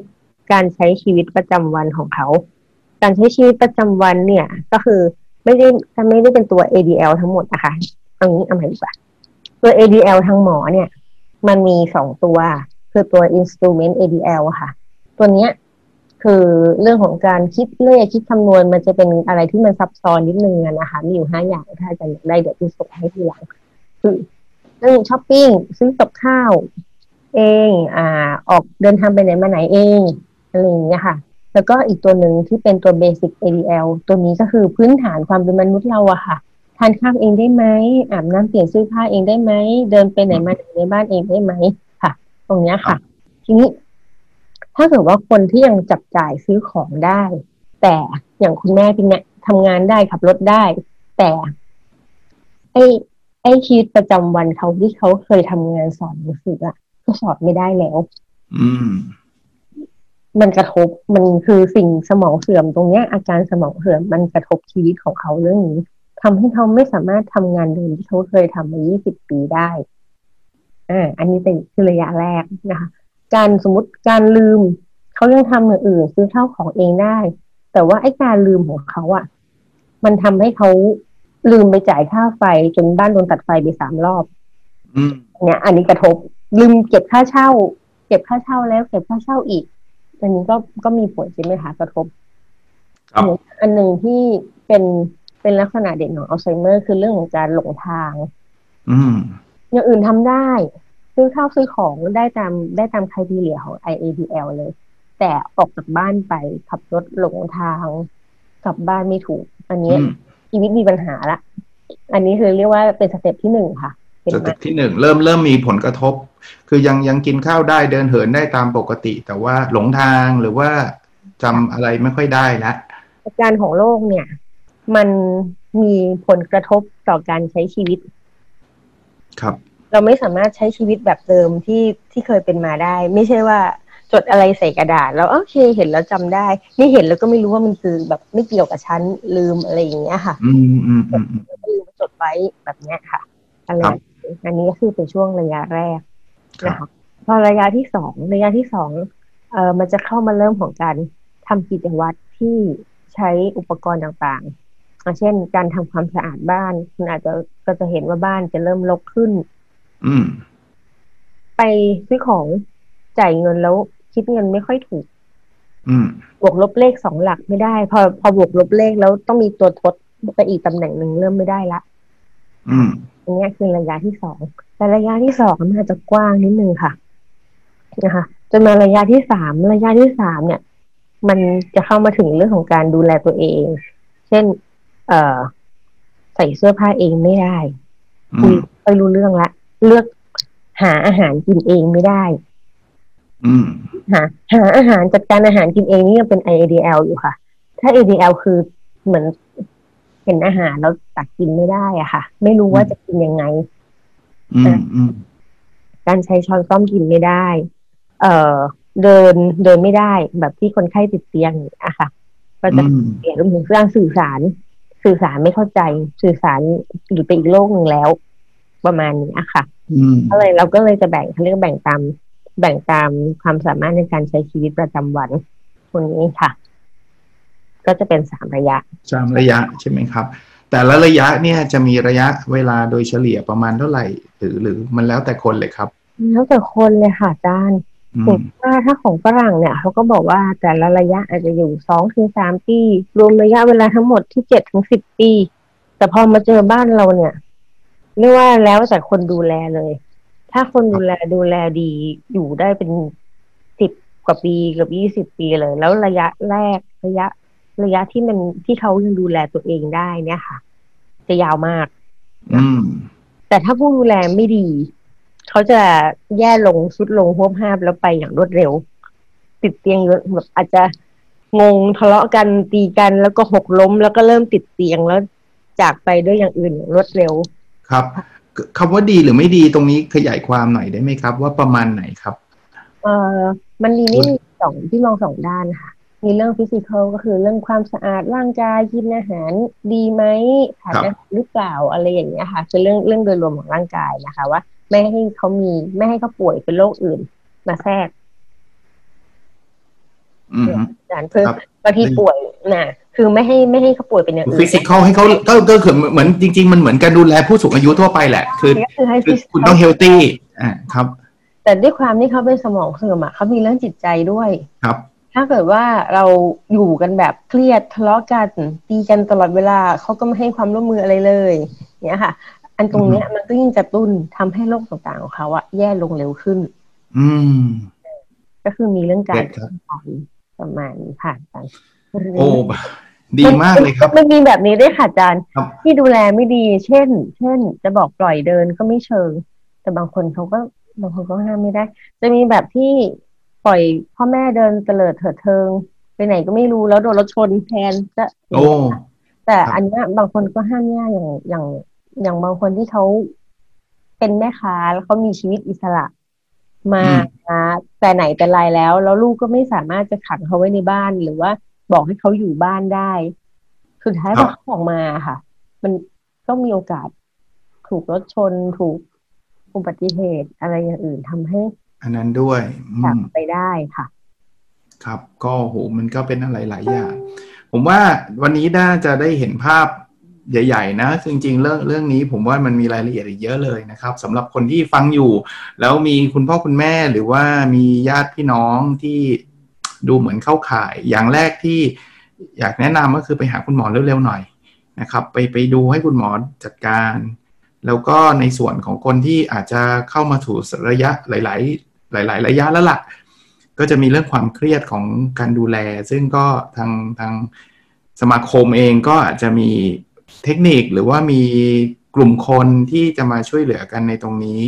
การใช้ชีวิตประจำวันของเขา การใช้ชีวิตประจำวันเนี่ย ก็คือ ไม่ได้ไม่ได้เป็นตัว ADL ทั้งหมดนะคะเอางี้เอาใหม่ดีกว่าตัว ADL ทางหมอเนี่ย มันมีสองตัว คือตัว instrument ADL ค่ะ ตัวเนี้ยคือเรื่องของการคิดเลขคิดคำนวณมันจะเป็นอะไรที่มันซับซ้อนนิดนึงนะคะ มีอยู่ห้าอย่างถ้าจะได้เดี๋ยวจะส่งให้ทีหลังคือเรื่องช้อปปิ้งซื้อกับข้าว เอง อ่า ออกเดินทางไปไหนมาไหนเองอะไรอย่างเงี้ยค่ะ แล้วก็อีกตัวหนึ่งที่เป็นตัว basic ADL ตัวนี้ก็คือพื้นฐานความเป็นมนุษย์เราอะค่ะ ทานข้าวเองได้ไหมอาบน้ำเปลี่ยนเสื้อผ้าเองได้ไหม เดินไปไหนมาไหนในบ้านเองได้ไหมค่ะ ตรงเนี้ยค่ะ ทีนี้ ถ้าเกิดว่าคนที่ยังจับจ่ายซื้อของได้ แต่อย่างคุณแม่พี่เนี่ยทำงานได้ขับรถได้ แต่ไอ้ไอ้ชีวิตประจำวันเขาที่เขาเคยทำงานสอนหนังสืออะก็สอนไม่ได้แล้ว อืม มันกระทบมันคือสิ่งสมองเสื่อมตรงเนี้ยอาการสมองเสื่อมมันกระทบชีวิตของเขาเรื่องนี้ทำให้เขาไม่สามารถทำงานเดิมที่เขาเคยทำมา 20 ปีได้อ่าอันนี้เป็นคือระยะแรกนะคะ การสมมติการลืมเขายังทำอย่างอื่นซื้อข้าวของเองได้ แต่ว่าไอ้การลืมของเขาอะ่ะ มันทำให้เขาลืมไปจ่ายค่าไฟจนบ้านโดนตัดไฟไปสามรอบเนี่ย อันนี้กระทบลืมเก็บค่าเช่า เก็บค่าเช่าแล้วเก็บค่าเช่าอีก อันนี้ก็ก็มีผลใช่ไหมคะกระทบอันหนึ่งที่เป็นเป็นลักษณะเด่นของอัลไซเมอร์คือเรื่องของการหลงทาง อืมอย่างอื่นทำได้ ซื้อข้าวซื้อของได้ตามได้ตามคทีเลียของ IADL เลย แต่ออกจากบ้านไปขับรถหลงทางกลับบ้านไม่ถูก อันนี้ชีวิตมีปัญหาละ อันนี้คือเรียกว่าเป็น step ที่หนึ่งค่ะ step ที่หนึ่งเริ่มเริ่มมีผลกระทบ คือยังยังกินข้าวได้เดินเหินได้ตามปกติ แต่ว่าหลงทางหรือว่าจำอะไรไม่ค่อยได้แล้วอาการของโรคเนี่ย มันมีผลกระทบต่อการใช้ชีวิต ครับ เราไม่สามารถใช้ชีวิตแบบเดิมที่ที่เคยเป็นมาได้ ไม่ใช่ว่าจดอะไรใส่กระดาษ แล้วโอเคเห็นแล้วจำได้ นี่เห็นแล้วก็ไม่รู้ว่ามันคือแบบไม่เกี่ยวกับฉันลืมอะไรอย่างเงี้ยค่ะ อืมอืมอืมลืมจดไว้แบบเนี้ยค่ะอะไร อันนี้ก็คือเป็นช่วงระยะแรกครับนะคะพอระยะที่สองระยะที่สองเอ่อมันจะเข้ามาเริ่มของการทำกิจวัตรที่ใช้อุปกรณ์ต่างๆอย่างเช่น การทำความสะอาดบ้านคุณอาจจะก็จะเห็นว่าบ้านจะเริ่มรกขึ้น อืมไปซื้อของจ่ายเงินแล้วคิดเงินไม่ค่อยถูกอืมบวกลบเลขสองหลักไม่ได้ พอพอบวกลบเลขแล้วต้องมีตัวทดไปอีกตำแหน่งหนึ่งเริ่มไม่ได้ละ อืมอันเนี้ยคือระยะที่สองแต่ระยะที่สองมันอาจจะกว้างนิดนึงค่ะนะคะจนมาระยะที่สามระยะที่สามเนี่ย มันจะเข้ามาถึงเรื่องของการดูแลตัวเอง เช่น เอ่อ ใส่เสื้อผ้าเองไม่ได้อืคุยมไม่รู้เรื่องละ เลือกหาอาหารกินเองไม่ได้อืมหาหาอาหารจัดการอาหารกินเองนี่ยังเป็น IADL อยู่ค่ะ ถ้า ADL คือเหมือน เห็นอาหารแล้วตักกินไม่ได้อะค่ะ ไม่รู้ว่าจะกินยังไงอืมอืมการใช้ช้อนซ่อมกินไม่ได้ เอ่อ เดินเดินไม่ได้แบบที่คนไข้ติดเตียงอย่างนี้ยค่ะ ก็จะอืมเปลี่ยนรวมถึงเรื่องสื่อสาร สื่อสารไม่เข้าใจ สื่อสารหรือไปอีกโลกหนึ่งแล้ว ประมาณนี้อะค่ะอืมก็เลยเราก็เลยจะแบ่งเขาเรียกว่าแบ่งตามแบ่งตามความสามารถในการใช้ชีวิตประจำวันตรงนี้ค่ะ ก็จะเป็นสามระยะสามระยะใช่ไหมครับ แต่ละระยะเนี่ยจะมีระยะเวลาโดยเฉลี่ยประมาณเท่าไหร่ หรือหรือมันแล้วแต่คนเลยครับแล้วแต่คนเลยค่ะอาจารย์อืเห็มนว่าถ้าของฝรั่งเนี่ยเขาก็บอกว่าแต่ละระยะอาจจะอยู่สองถึงสามปี รวมระยะเวลาทั้งหมดที่เจ็ดถึงสิบปี แต่พอมาเจอบ้านเราเนี่ยเรียกว่าแล้วแต่คนดูแลเลย ถ้าคนดูแลดูแลดีอยู่ได้เป็นสิบกว่าปีเกือบยี่สิบปีเลย แล้วระยะแรกระยะ ระยะที่มันที่เขายังดูแลตัวเองได้เนี่ยค่ะ จะยาวมาก อืม แต่ถ้าผู้ดูแลไม่ดี เขาจะแย่ลงสุดลงหวบห้าบแล้วไปอย่างรวดเร็ว ติดเตียงแบบอาจจะงงทะเลาะกันตีกันแล้วก็หกล้ม แล้วก็เริ่มติดเตียงแล้วจากไปด้วยอย่างอื่นอย่างรวดเร็ว ครับคำว่าดีหรือไม่ดีตรงนี้ขยายความหน่อยได้ไหมครับ ว่าประมาณไหนครับ เอ่อมันดีไม่มีสองที่มองสองด้านค่ะ มีเรื่องฟิสิกอลก็คือเรื่องความสะอาดร่างกายกินอาหารดีไหมทานครับอาหารหรือเปล่าอะไรอย่างเงี้ยค่ะคือเรื่องเรื่องโดยรวมของร่างกายนะคะ ว่า ไม่ให้เขามีไม่ให้เขาป่วยเป็นโรคอื่นมาแทรกอืมอาจารย์คือครับบางทีป่วยน่ะคือไม่ให้ไม่ให้เขาป่วยเป็นอย่างอื่นฟิสิกอลให้เขาก็ก็คือเหมือนจริง ๆ มันเหมือนการดูแลผู้สูงอายุทั่วไปแหละ คือก็คือให้คือ physical คุณต้องเฮลตี้อ่าครับ แต่ด้วยความที่เขาเป็นสมองเสื่อมอะเขามีเรื่องจิตใจด้วยครับ ถ้าเกิดว่าเราอยู่กันแบบเครียดทะเลาะกันตีกันตลอดเวลาเขาก็ไม่ให้ความร่วมมืออะไรเลยเนี่ยค่ะ อันตรงเนี้ยมันก็ยิ่งกระตุ้นทำให้โรคต่างๆของเขาอะแย่ลงเร็วขึ้น อืม ก็คือมีเรื่องการเด็ดครับประมาณนี้ค่ะอาจารย์โอ้ดีมากเลยครับมันมีแบบนี้ด้วยค่ะอาจารย์ครับที่ดูแลไม่ดี เช่น เช่น จะบอกปล่อยเดินก็ไม่เชิง แต่บางคนเขาก็บางคนก็ห้ามไม่ได้ จะมีแบบที่ ปล่อยพ่อแม่เดินเตลิดเถิดเทิง ไปไหนก็ไม่รู้แล้วโดนรถชนแทนจะโอ้แต่ครับอันเนี้ยบางคนก็ห้ามยากอย่างอย่างอย่างบางคนที่เขาเป็นแม่ค้าแล้วเขามีชีวิตอิสระมาแต่ไหนแต่ไรแล้ว แล้วลูกก็ไม่สามารถจะขังเขาไว้ในบ้านหรือว่าบอกให้เขาอยู่บ้านได้สุดท้ายพอเขาออกมาค่ะ มันก็มีโอกาสถูกรถชนถูกอุบัติเหตุอะไรอย่างอื่นทำให้ อันนั้นด้วยอืจากมไปได้ค่ะ ครับ ก็โหมันก็เป็นอะไรหลายอย่าง ผมว่าวันนี้น่าจะได้เห็นภาพใหญ่ๆนะจริงๆเรื่องเรื่องนี้ผมว่ามันมีรายละเอียดอีกเยอะเลยนะครับสำหรับคนที่ฟังอยู่ แล้วมีคุณพ่อคุณแม่หรือว่ามีญาติพี่น้องที่ดูเหมือนเข้าข่ายอย่างแรกที่อยากแนะนำก็คือไปหาคุณหมอเร็วๆหน่อยนะครับ ไปไปดูให้คุณหมอจัดการ แล้วก็ในส่วนของคนที่อาจจะเข้ามาถูระยะหลายๆ หลาย ๆ ระยะแล้วล่ะ ก็จะมีเรื่องความเครียดของการดูแล ซึ่งก็ทางทางสมาคมเองก็อาจจะมีเทคนิคหรือว่ามีกลุ่มคนที่จะมาช่วยเหลือกันในตรงนี้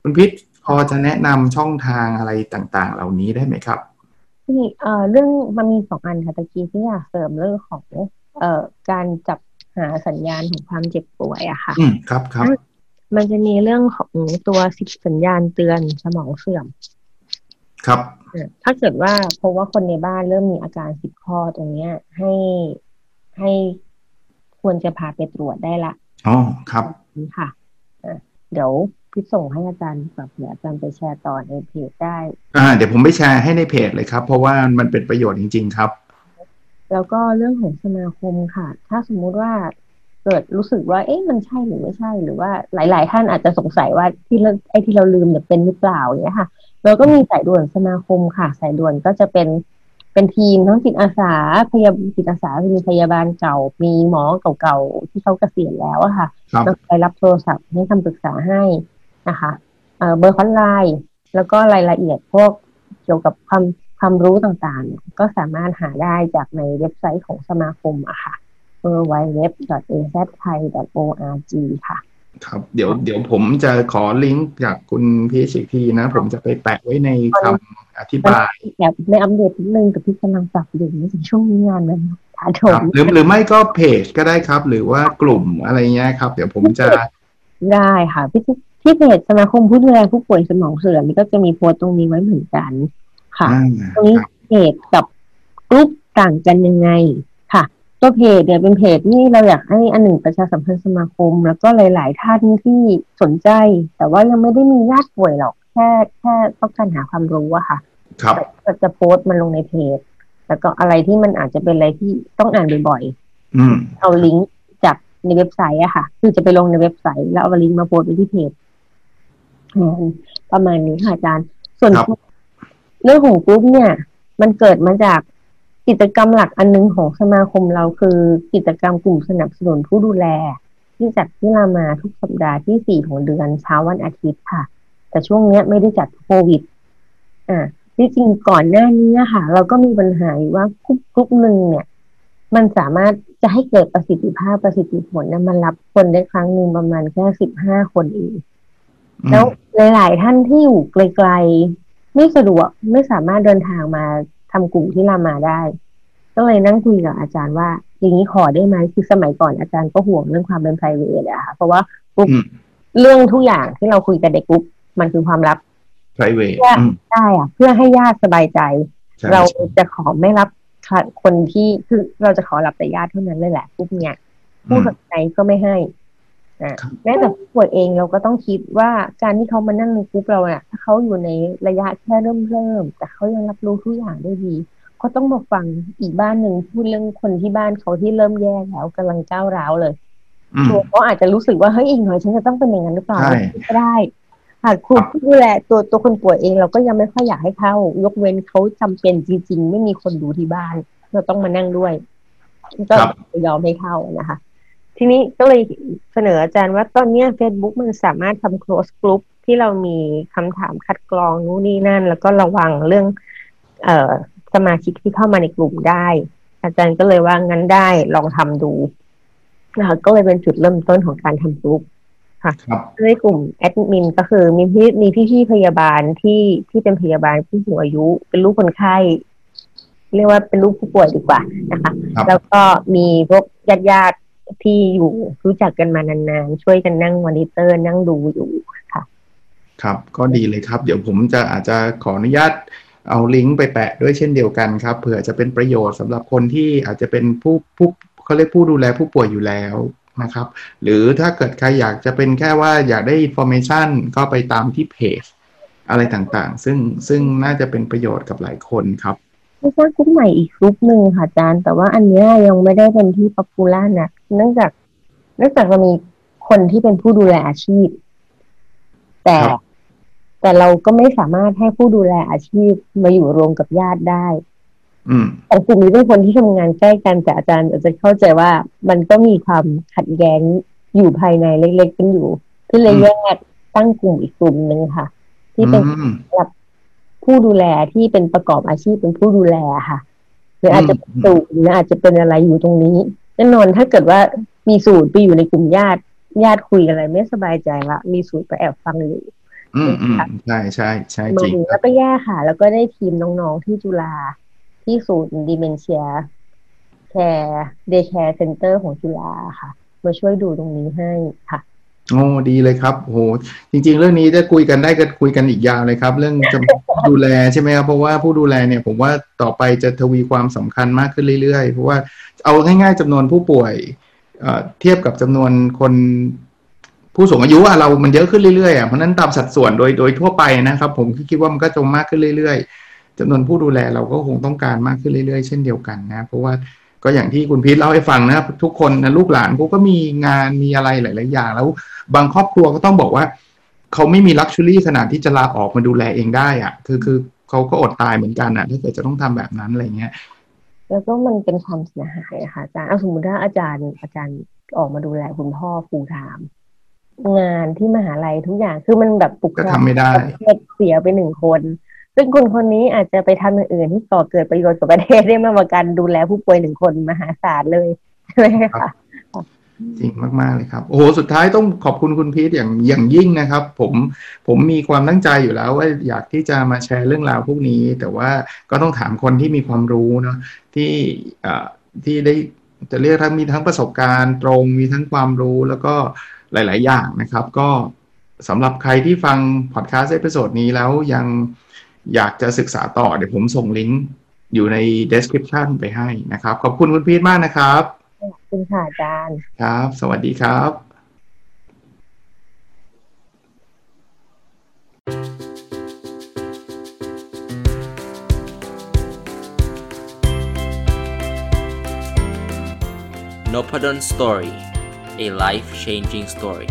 คุณพิษพอจะแนะนำช่องทางอะไรต่าง ๆ เหล่านี้ได้ไหมครับที่เอ่อเรื่องมันมีสองอันค่ะตะกี้ที่อยากเสริมเรื่องของเอ่อการจับหาสัญญาณของความเจ็บป่วยอะค่ะ อืมครับครับ มันจะมีเรื่องของตัวสิบสัญญาณเตือนสมองเสื่อม ครับเอ่อถ้าเกิดว่าพบว่าคนในบ้านเริ่มมีอาการสิบข้อตรงเนี้ย ให้ให้ควรจะพาไปตรวจได้ละอ๋อครับค่ะอะเดี๋ยวพี่ส่งให้อาจารย์แบบเดี๋ยวอาจารย์ไปแชร์ต่อในเพจได้ อ่า เดี๋ยวผมไปแชร์ให้ในเพจเลยครับ เพราะว่ามันเป็นประโยชน์จริง ๆ ครับ แล้วก็เรื่องของสมาคมค่ะ ถ้าสมมุติว่า เกิดรู้สึกว่า เอ๊ะมันใช่หรือไม่ใช่หรือว่าหลาย ๆ ท่านอาจจะสงสัยว่าที่เราไอ้ที่เราลืมเนี่ยเป็นหรือเปล่าเนี่ยค่ะ เราก็มีสายด่วนสมาคมค่ะ สายด่วนก็จะเป็นเป็นทีมทั้งจิตอาสาพยาจิตอาสามีพยาบาลเก่า มีหมอเก่าๆที่เขาเกษียณแล้วอะค่ะครับเราไปรับโทรศัพท์ให้คำปรึกษาให้นะคะเอ่อเบอร์คอนไลน์แล้วก็รายละเอียดพวกเกี่ยวกับความความรู้ต่างๆเนี่ยก็สามารถหาได้จากในเว็บไซต์ของสมาคมอะค่ะ w w w a z t h a i o r g ค่ะ ครับ เดี๋ยวเดี๋ยวผมจะขอลิงก์จากคุณพีชอีกทีนะ ผมจะไปแปะไว้ในคำอธิบายแบบไม่อัปเดตนิดนึงแต่พี่กำลังปรับอยู่ในช่วงนี้งานมันถาโถครัมบหรือหรือไม่ก็เพจก็ได้ครับ หรือว่ากลุ่มอะไรเงี้ยครับ เดี๋ยวผมจะได้ค่ะพี่ที่เพจสมาคมผู้ดูแลผู้ป่วยสมองเสื่อมนี่ก็จะมีโพสต์ตรงนี้ไว้เหมือนกัน ค่ะอ่าตรงนี้ครับเพจกับกรุ๊ปต่างกันยังไงค่ะ ตัวเพจเนี่ยเป็นเพจที่เราอยากให้อันหนึ่งประชาสัมพันธ์สมาคม แล้วก็หลาย ๆ ท่านที่สนใจ แต่ว่ายังไม่ได้มีญาติป่วยหรอก แค่แค่ต้องการหาความรู้อะค่ะครับก็จะโพสต์มันลงในเพจ แล้วก็อะไรที่มันอาจจะเป็นอะไรที่ต้องอ่านบ่อยอืมๆเอาลิงก์จากในเว็บไซต์อะค่ะ คือจะไปลงในเว็บไซต์ แล้วเอาลิงก์มาโพสต์ไว้ที่เพจอืมประมาณนี้ค่ะอาจารย์ ส่วนครับเรื่องของกรุ๊ปเนี่ย มันเกิดมาจาก กิจกรรมหลักอันหนึ่งของสมาคมเราคือ กิจกรรมกลุ่มสนับสนุนผู้ดูแล ที่จัดที่รามาทุกสัปดาห์ที่สี่ของเดือนเช้าวันอาทิตย์ค่ะ แต่ช่วงเนี้ยไม่ได้จัดโควิด อ่าที่จริงก่อนหน้านี้ค่ะ เราก็มีปัญหาว่ากรุ๊ปกรุ๊ปหนึ่งเนี่ย มันสามารถจะให้เกิดประสิทธิภาพประสิทธิผลนะมันรับคนได้ครั้งหนึ่งประมาณแค่สิบห้าคนเองแล้วหลาย ๆ ท่านที่อยู่ไกล ๆ ไม่สะดวกไม่สามารถเดินทางมา ทำกลุ่มที่รามาได้ ก็เลยนั่งคุยกับอาจารย์ว่า อย่างนี้ขอได้ไหมคือสมัยก่อนอาจารย์ก็ห่วงเรื่องความเป็น p r i v a t อะค่ะเพราะว่ากลุ่มอืมเรื่องทุกอย่างที่เราคุยกันในกลุ่มมันคือความลับ private ว่าอืมได้อะเพื่อให้ญาติสบายใจใช่เราใช่จะขอไม่รับคนที่คือเราจะขอรับแต่ญาติเท่านั้นเลยแหละกลุ่มเนี้ยผู้สนใจก็ไม่ให้ อ่าครับแม้แต่ผู้ป่วยเองเราก็ต้องคิดว่าการที่เขามานั่งในกรุ๊ปเราเนี่ยถ้าเขาอยู่ในระยะแค่เริ่มเริ่มๆแต่เขายังรับรู้ทุกอย่างได้ดีเขาต้องมาฟังอีกบ้านหนึ่งพูดเรื่องคนที่บ้านเขาที่เริ่มแย่แล้วกำลังก้าวร้าวเลยอืมตัวเขาอาจจะรู้สึกว่าเฮ้ยอีกหน่อยฉันจะต้องเป็นอย่างนั้นหรือเปล่าใช่ก็ได้หากคุณผู้ดูแลตัวตัวคนป่วยเองเราก็ยังไม่ค่อยอยากให้เข้า ยกเว้นเขาจำเป็นจริง ๆ ไม่มีคนดูที่บ้าน เราต้องมานั่งด้วย ก็ครับยอมให้เข้านะคะ ทีนี้ก็เลยเสนออาจารย์ว่าตอนเนี้ย Facebook มันสามารถทำ close group ที่เรามีคำถามคัดกรองนู่นนี่นั่น แล้วก็ระวังเรื่องเอ่อสมาชิกที่เข้ามาในกลุ่มได้ อาจารย์ก็เลยว่างั้นได้ลองทำดูนะคะก็เลยเป็นจุดเริ่มต้นของการทำกลุ่มครับในกลุ่มแอดมินก็คือมีพี่มีพี่ๆพยาบาลที่ที่เป็นพยาบาลผู้สูงอายุ เป็นลูกคนไข้ เรียกว่าเป็นลูกผู้ป่วยดีกว่านะคะครับแล้วก็มีพวกญาติญาติๆ ที่อยู่รู้จักกันมานานๆ ช่วยกันนั่งมอนิเตอร์นั่งดูอยู่ค่ะ ครับก็ดีเลยครับ เดี๋ยวผมจะอาจจะขออนุญาตเอาลิงก์ไปแปะด้วยเช่นเดียวกันครับเผื่อจะเป็นประโยชน์สำหรับคนที่อาจจะเป็นผู้ผู้เขาเรียกผู้ดูแลผู้ป่วยอยู่แล้วนะครับ หรือถ้าเกิดใครอยากจะเป็นแค่ว่าอยากได้ information ก็ไปตามที่เพจอะไรต่างๆ ซึ่งซึ่งน่าจะเป็นประโยชน์กับหลายคนครับไม่สร้างกลุ่มใหม่อีกกลุ่มหนึ่งค่ะอาจารย์ แต่ว่าอันเนี้ยยังไม่ได้เป็นที่ popular นะ เนื่องจากเนื่องจากเรามีคนที่เป็นผู้ดูแลอาชีพ แต่ครับแต่เราก็ไม่สามารถให้ผู้ดูแลอาชีพมาอยู่รวมกับญาติได้อืมของกลุ่มนี้เป็นคนที่ทำงานใกล้กันแต่อาจารย์อาจจะเข้าใจว่ามันก็มีความขัดแย้งอยู่ภายในเล็กๆกันอยู่ที่เลยอืมแยกตั้งกลุ่มอีกกลุ่มหนึ่งค่ะ ที่เป็นอืมผู้ดูแลที่เป็นประกอบอาชีพเป็นผู้ดูแลค่ะหรืออาจจะเป็นอืมสูตรหรืออาจจะเป็นอะไรอยู่ตรงนี้ แน่นอนถ้าเกิดว่ามีสูตรไปอยู่ในกลุ่มญาติญาติคุยอะไรไม่สบายใจละมีสูตรไปแอบฟังอยู่อืมอืมใช่ใช่ใช่มาจริงดูครัแล้บวก็แย่ค่ะ แล้วก็ได้ทีมน้องๆที่จุฬาที่ศูนย์ dementia care day care center ของจุฬาค่ะ มาช่วยดูตรงนี้ให้ค่ะ โอ้ดีเลยครับโหจริง ๆ เรื่องนี้ถ้าคุยกันได้ก็คุยกันอีกยาวเลยครับ เรื่องจะดูแลใช่ไหมครับเพราะว่าผู้ดูแลเนี่ยผมว่าต่อไปจะทวีความสำคัญมากขึ้นเรื่อยๆ เพราะว่าเอาง่ายๆจำนวนผู้ป่วยเอเทียบกับจำนวนคนผู้สูงอายุอะเรามันเยอะขึ้นเรื่อยๆอะเพราะนั้นตามสัดส่วนโดยโดยทั่วไปนะครับ ผมคิดว่ามันก็จะมากขึ้นเรื่อยๆจำนวนผู้ดูแลเราก็คงต้องการมากขึ้นเรื่อยๆ เช่นเดียวกันนะ เพราะว่า ก็อย่างที่คุณพีทเล่าให้ฟังนะครับ ทุกคนนะลูกหลานเขาก็มีงานมีอะไรหลาย ๆ อย่าง แล้วบางครอบครัวก็ต้องบอกว่า เขาไม่มี luxury ขนาดที่จะลาออกมาดูแลเองได้อะคือคือเขาก็อดตายเหมือนกันอะถ้าเกิดจะต้องทำแบบนั้นอะไรเงี้ยแล้วก็มันเป็นความเสียหายอะค่ะอาจารย์เอาสมมติถ้าอาจารย์อาจารย์ออกมาดูแลคุณพ่อฟูลไทม์งานที่มหาลัยทุกอย่างคือมันแบบปลุกก็ทำไม่ได้เด็กเสียไปหนึ่งคน ซึ่งคนคนนี้อาจจะไปทำอย่างอื่นที่ก่อเกิดประโยชน์กับประเทศได้มากกว่าการดูแลผู้ป่วยหนึ่งคนมหาศาลเลยใช่ไหมคะจริงมากๆเลยครับ โอ้โหสุดท้ายต้องขอบคุณคุณพีทอย่างอย่างยิ่งนะครับ ผมผมมีความตั้งใจอยู่แล้ว ว่าอยากที่จะมาแชร์เรื่องราวพวกนี้ แต่ว่าก็ต้องถามคนที่มีความรู้เนาะที่ที่ได้จะเรียกทั้งมีทั้งประสบการณ์ตรงมีทั้งความรู้แล้วก็หลาย ๆ อย่างนะครับ ก็สำหรับใครที่ฟังพอดแคสต์ episode นี้แล้วยัง อยากจะศึกษาต่อเดี๋ยวผมส่งลิงก์อยู่ใน description ไปให้นะครับ ขอบคุณคุณพีทมากนะครับขอบคุณค่ะอาจารย์ครับ สวัสดีครับ n o p a d o n Story a life changing story